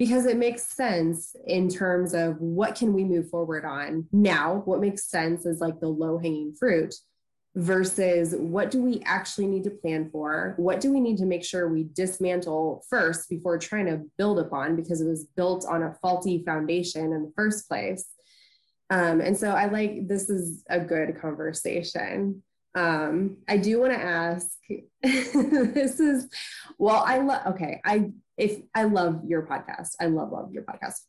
because it makes sense in terms of what can we move forward on now? What makes sense is like the low hanging fruit versus what do we actually need to plan for? What do we need to make sure we dismantle first before trying to build upon because it was built on a faulty foundation in the first place? Um, and so i like this is a good conversation. Um, i do want to ask this is well i love okay i if I love your podcast, I love, love your podcast.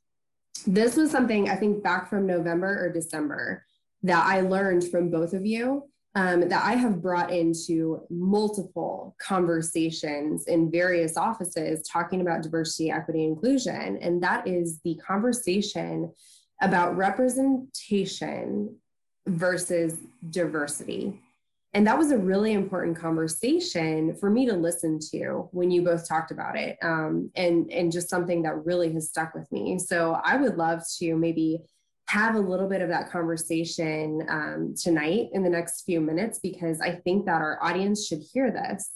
This was something I think back from November or December that I learned from both of you um, that I have brought into multiple conversations in various offices talking about diversity, equity, inclusion. And that is the conversation about representation versus diversity. And that was a really important conversation for me to listen to when you both talked about it, um, and and just something that really has stuck with me. So I would love to maybe have a little bit of that conversation um, tonight in the next few minutes because I think that our audience should hear this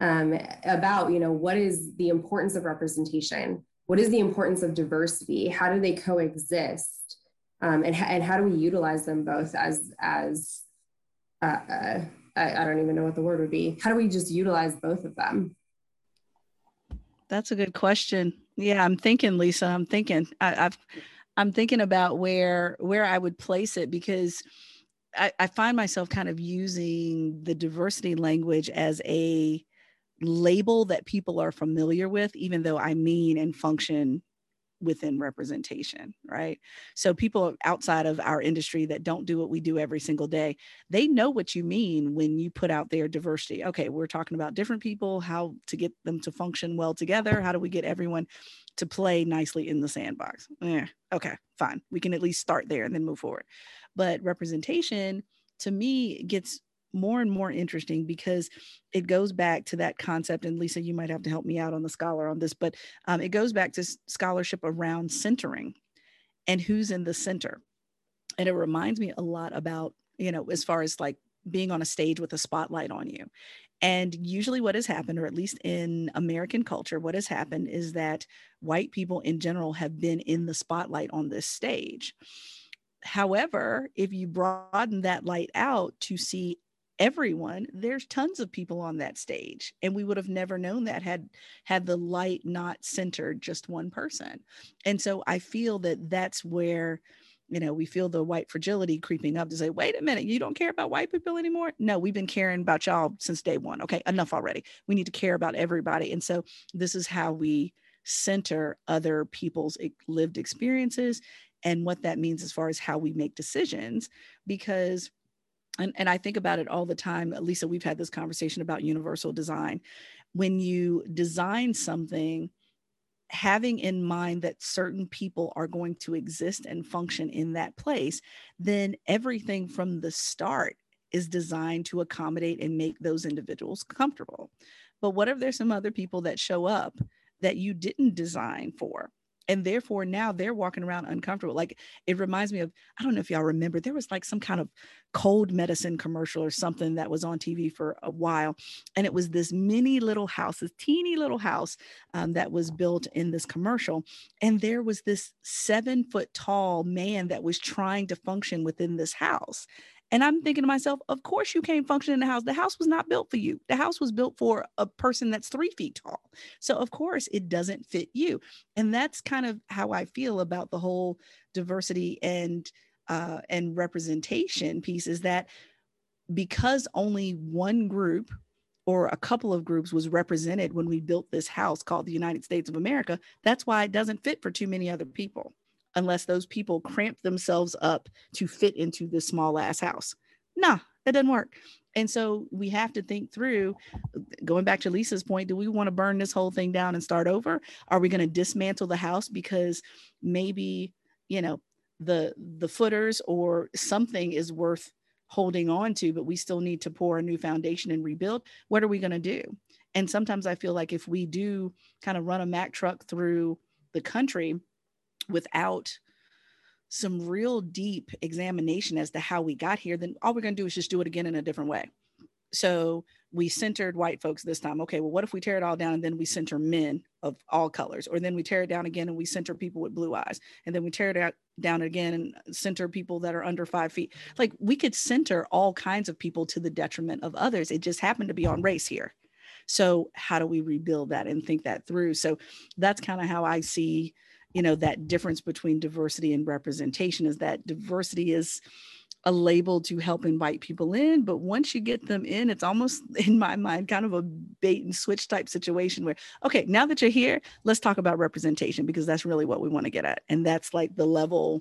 um, about you know what is the importance of representation, what is the importance of diversity, how do they coexist, um, and and how do we utilize them both as as uh, uh, I, I don't even know what the word would be. How do we just utilize both of them? That's a good question. Yeah, I'm thinking, Lisa. I'm thinking. I, I've, I'm thinking about where where I would place it because I, I find myself kind of using the diversity language as a label that people are familiar with, even though I mean and function within representation, right? So people outside of our industry that don't do what we do every single day, they know what you mean when you put out their diversity. Okay, we're talking about different people, how to get them to function well together, how do we get everyone to play nicely in the sandbox? Eh, okay, fine. We can at least start there and then move forward. But representation to me gets more and more interesting because it goes back to that concept. And Lisa, you might have to help me out on the scholar on this, but um, it goes back to scholarship around centering and who's in the center. And it reminds me a lot about, you know, as far as like being on a stage with a spotlight on you. And usually, what has happened, or at least in American culture, what has happened is that white people in general have been in the spotlight on this stage. However, if you broaden that light out to see everyone there's tons of people on that stage and we would have never known that had had the light not centered just one person and so i feel that that's where you know, we feel the white fragility creeping up to say, wait a minute, you don't care about white people anymore? No, we've been caring about y'all since day one. Okay, enough already. We need to care about everybody. And so this is how we center other people's lived experiences and what that means as far as how we make decisions. Because and, and I think about it all the time. Lisa, we've had this conversation about universal design. When you design something, having in mind that certain people are going to exist and function in that place, then everything from the start is designed to accommodate and make those individuals comfortable. But what if there's some other people that show up that you didn't design for? And therefore now they're walking around uncomfortable like it reminds me of i don't know if y'all remember there was like some kind of cold medicine commercial or something that was on tv for a while and it was this mini little house this teeny little house um, that was built in this commercial and there was this seven foot tall man that was trying to function within this house and I'm thinking to myself, of course you can't function in the house. The house was not built for you. The house was built for a person that's three feet tall. So of course it doesn't fit you. And that's kind of how I feel about the whole diversity and uh, and representation piece is that because only one group or a couple of groups was represented when we built this house called the United States of America, that's why it doesn't fit for too many other people unless those people cramp themselves up to fit into this small ass house. Nah, that doesn't work. And so we have to think through going back to Lisa's point, do we want to burn this whole thing down and start over? Are we going to dismantle the house because maybe, you know, the the footers or something is worth holding on to, but we still need to pour a new foundation and rebuild? What are we going to do? And sometimes I feel like if we do kind of run a Mack truck through the country, without some real deep examination as to how we got here, then all we're going to do is just do it again in a different way. So we centered white folks this time. Okay, well, what if we tear it all down and then we center men of all colors? Or then we tear it down again and we center people with blue eyes. And then we tear it down again and center people that are under five feet. Like we could center all kinds of people to the detriment of others. It just happened to be on race here. So, how do we rebuild that and think that through? So, that's kind of how I see you know that difference between diversity and representation is that diversity is a label to help invite people in but once you get them in it's almost in my mind kind of a bait and switch type situation where okay now that you're here let's talk about representation because that's really what we want to get at. And that's like the level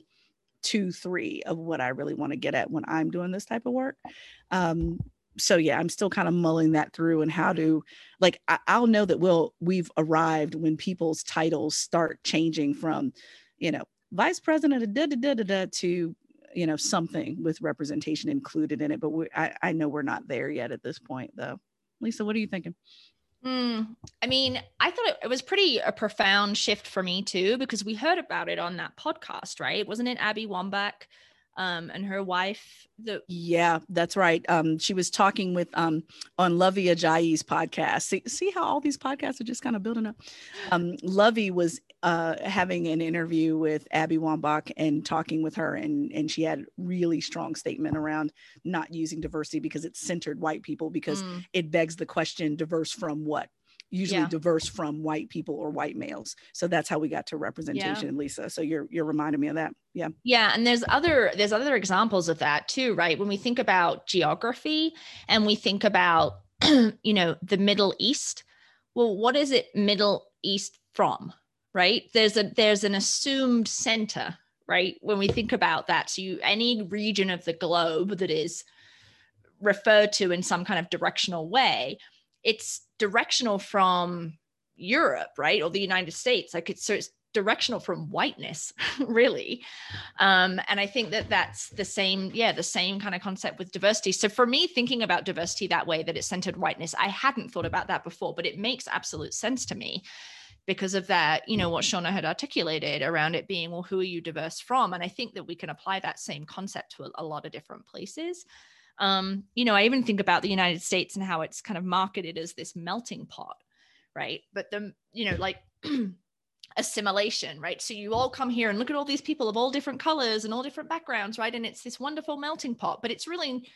two three of what i really want to get at when i'm doing this type of work. Um, so yeah i'm still kind of mulling that through and how to like I, will know that we'll we've arrived when people's titles start changing from you know vice president of da, da, da, da, da, to you know something with representation included in it but we, I, I know we're not there yet at this point though. Lisa what are you thinking? Mm, I mean, I thought it, it, was pretty a profound shift for me too, because we heard about it on that podcast, right? Wasn't it Abby Wambach um, and her wife. The yeah, that's right. Um, she was talking with um, on Luvvie Ajayi's podcast. See, see how all these podcasts are just kind of building up. Um, Luvvie was uh, having an interview with Abby Wambach and talking with her, and and she had really strong statement around not using diversity because it's centered white people because mm. it begs the question: diverse from what? Usually yeah. diverse from white people or white males. So that's how we got to representation, yeah. Lisa. So you're you're reminding me of that. Yeah. Yeah, and there's other there's other examples of that too, right? When we think about geography and we think about you know, the Middle East, well, what is it Middle East from? Right? There's a there's an assumed center, right? When we think about that, so you any region of the globe that is referred to in some kind of directional way, it's directional from Europe, right? Or the United States. Like it's so it's directional from whiteness really um, and i think that that's the same yeah the same kind of concept with diversity so for me thinking about diversity that way that it's centered whiteness i hadn't thought about that before but it makes absolute sense to me because of that you know what shauna had articulated around it being well who are you diverse from and i think that we can apply that same concept to a, a lot of different places um, you know i even think about the united states and how it's kind of marketed as this melting pot right but the you know like assimilation, right? So you all come here and look at all these people of all different colors and all different backgrounds, right? And it's this wonderful melting pot, but it's really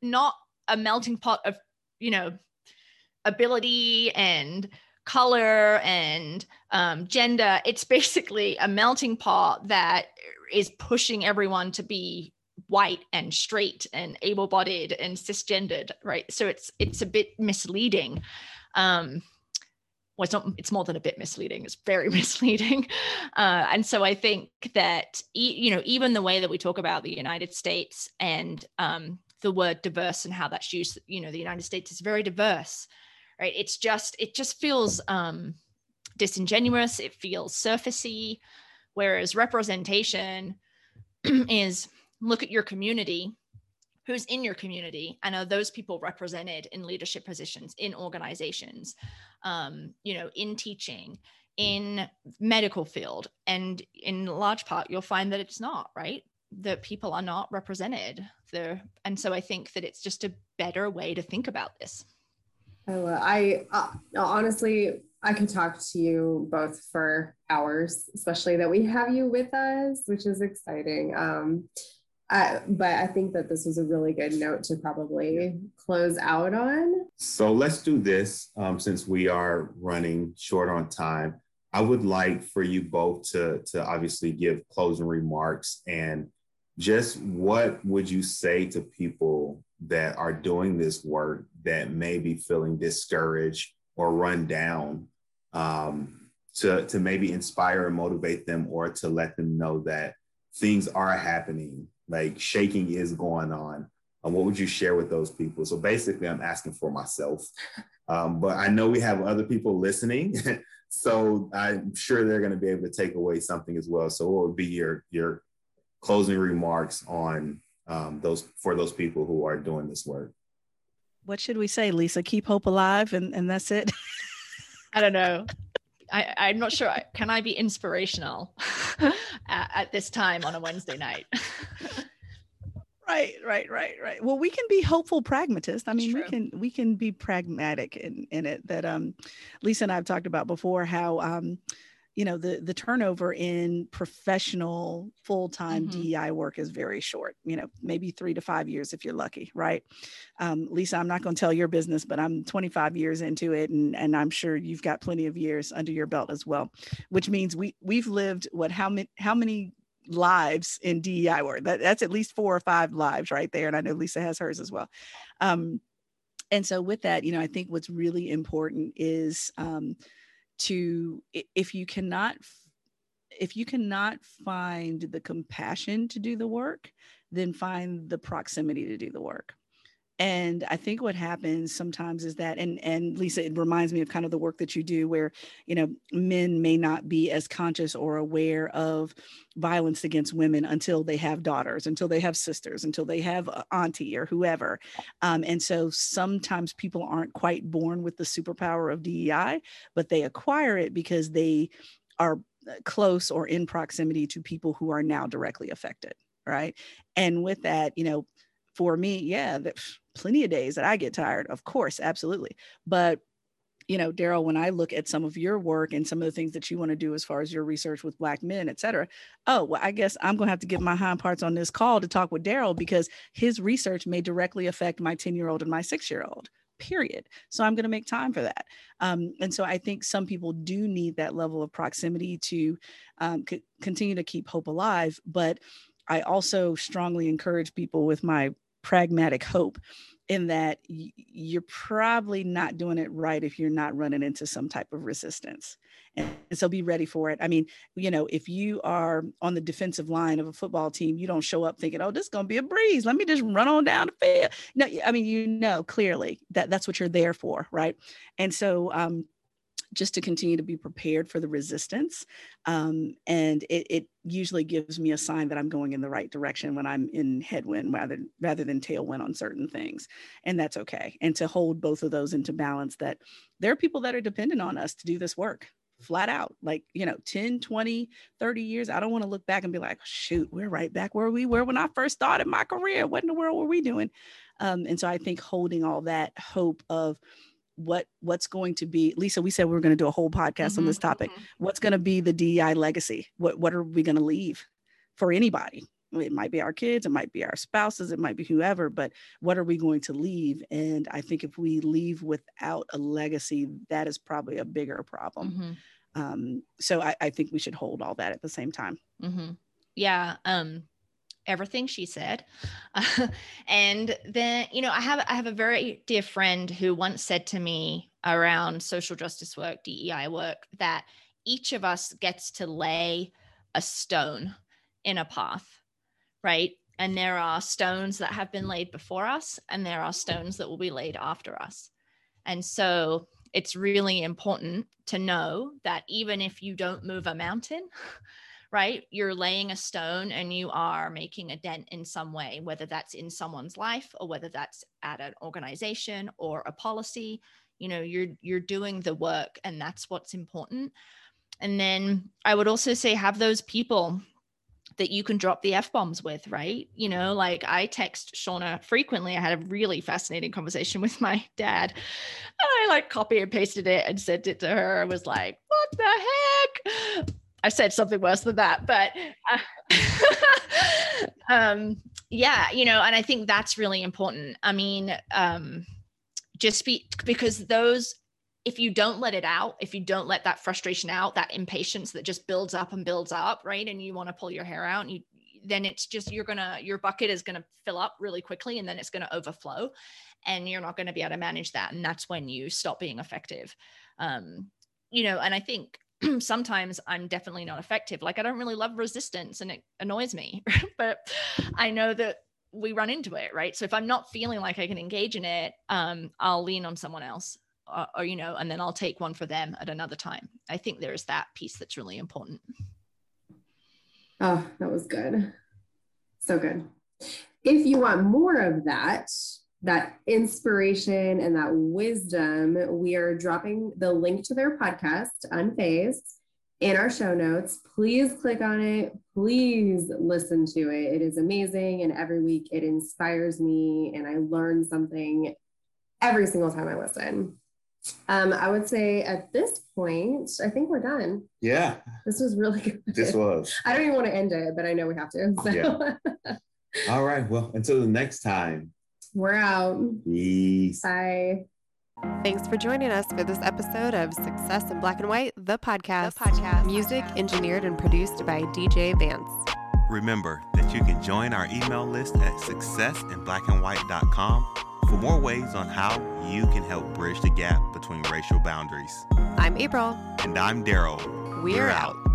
not a melting pot of, you know, ability and color and um, gender. It's basically a melting pot that is pushing everyone to be white and straight and able-bodied and cisgendered, right? So it's it's a bit misleading. Um, well, it's not it's more than a bit misleading it's very misleading uh, and so i think that e- you know even the way that we talk about the united states and um, the word diverse and how that's used you know the united states is very diverse right it's just it just feels um, disingenuous it feels surfacey whereas representation is look at your community. Who's in your community? And are those people represented in leadership positions in organizations um, you know in teaching in medical field? And in large part you'll find that it's not right? That people are not represented there. And so i think that it's just a better way to think about this. Oh, i uh, honestly i could talk to you both for hours especially that we have you with us which is exciting. Um, I, but I think that this was a really good note to probably close out on. So let's do this um, since we are running short on time. I would like for you both to, to obviously give closing remarks and just what would you say to people that are doing this work that may be feeling discouraged or run down um, to, to maybe inspire and motivate them or to let them know that things are happening like shaking is going on. Um, what would you share with those people? So basically, I'm asking for myself, um, but I know we have other people listening, so I'm sure they're going to be able to take away something as well. So, what would be your your closing remarks on um, those for those people who are doing this work? What should we say, Lisa? Keep hope alive, and and that's it. I don't know. I, I'm not sure. Can I be inspirational at, at this time on a Wednesday night? right right right right. Well we can be hopeful pragmatists. I mean we can we can be pragmatic in in it that um lisa and i've talked about before how um you know the the turnover in professional full-time mm-hmm. DEI work is very short you know maybe 3 to 5 years if you're lucky right? Um, Lisa I'm not going to tell your business but I'm 25 years into it and and I'm sure you've got plenty of years under your belt as well which means we we've lived what how many how many lives in DEI work? That, that's at least four or five lives right there and I know Lisa has hers as well. Um, and so with that you know I think what's really important is um, to if you cannot if you cannot find the compassion to do the work then find the proximity to do the work and i think what happens sometimes is that and and lisa it reminds me of kind of the work that you do where you know men may not be as conscious or aware of violence against women until they have daughters until they have sisters until they have auntie or whoever. Um, and so sometimes people aren't quite born with the superpower of dei but they acquire it because they are uh, close or in proximity to people who are now directly affected right? And with that you know for me yeah plenty of days that I get tired, of course, absolutely. But you know, Daryl, when I look at some of your work and some of the things that you want to do as far as your research with Black men, et cetera, oh, well, I guess I'm going to have to get my hind parts on this call to talk with Daryl because his research may directly affect my 10 year old and my six year old, period. So I'm going to make time for that. Um, and so I think some people do need that level of proximity to um, c- continue to keep hope alive. But I also strongly encourage people with my pragmatic hope in that you're probably not doing it right if you're not running into some type of resistance. And, and, so be ready for it. I mean, you know, if you are on the defensive line of a football team, you don't show up thinking, oh, this is going to be a breeze. Let me just run on down the field. No, I mean, you know, clearly that that's what you're there for. Right. And so, um, just to continue to be prepared for the resistance. Um, and it, it, usually gives me a sign that I'm going in the right direction when I'm in headwind rather, rather than tailwind on certain things. And that's okay. And to hold both of those into balance that there are people that are dependent on us to do this work flat out like you know 10 20 30 years i don't want to look back and be like shoot we're right back where we were when i first started my career what in the world were we doing um, and so i think holding all that hope of what what's going to be lisa we said we were going to do a whole podcast mm-hmm, on this topic mm-hmm. what's going to be the dei legacy what what are we going to leave for anybody it might be our kids it might be our spouses it might be whoever but what are we going to leave and i think if we leave without a legacy that is probably a bigger problem mm-hmm. um, so I, I, think we should hold all that at the same time mm-hmm. yeah um, everything she said and then you know i have i have a very dear friend who once said to me around social justice work dei work that each of us gets to lay a stone in a path right? And there are stones that have been laid before us, and there are stones that will be laid after us. And so it's really important to know that even if you don't move a mountain, right, you're laying a stone and you are making a dent in some way, whether that's in someone's life or whether that's at an organization or a policy. You know, you're you're doing the work, and that's what's important. And then I would also say have those people that you can drop the F bombs with, right? You know, like I text Shauna frequently. I had a really fascinating conversation with my dad. And I like copy and pasted it and sent it to her. I was like, what the heck? I said something worse than that, but uh, um, yeah, you know, and I think that's really important. I mean, um, just be because those if you don't let it out, if you don't let that frustration out, that impatience that just builds up and builds up, right? And you want to pull your hair out and you then it's just you're gonna your bucket is gonna fill up really quickly and then it's gonna overflow and you're not gonna be able to manage that. And that's when you stop being effective. Um, you know, and I think sometimes I'm definitely not effective. Like I don't really love resistance and it annoys me, but I know that we run into it, right? So if I'm not feeling like I can engage in it, um, I'll lean on someone else or, or, you know and then i'll take one for them at another time i think there's that piece that's really important oh that was good so good if you want more of that that inspiration and that wisdom we are dropping the link to their podcast unfazed in our show notes please click on it please listen to it it is amazing and every week it inspires me and i learn something every single time i listen um, I would say at this point, I think we're done. Yeah. This was really good. This was. I don't even want to end it, but I know we have to. So. Yeah. All right. Well, until the next time. We're out. Peace. Bye. Thanks for joining us for this episode of Success in Black and White, the podcast. The podcast. Music engineered and produced by DJ Vance. Remember that you can join our email list at successinblackandwhite.com for more ways on how you can help bridge the gap between racial boundaries. I'm April. And I'm Daryl. We're, We're out. out.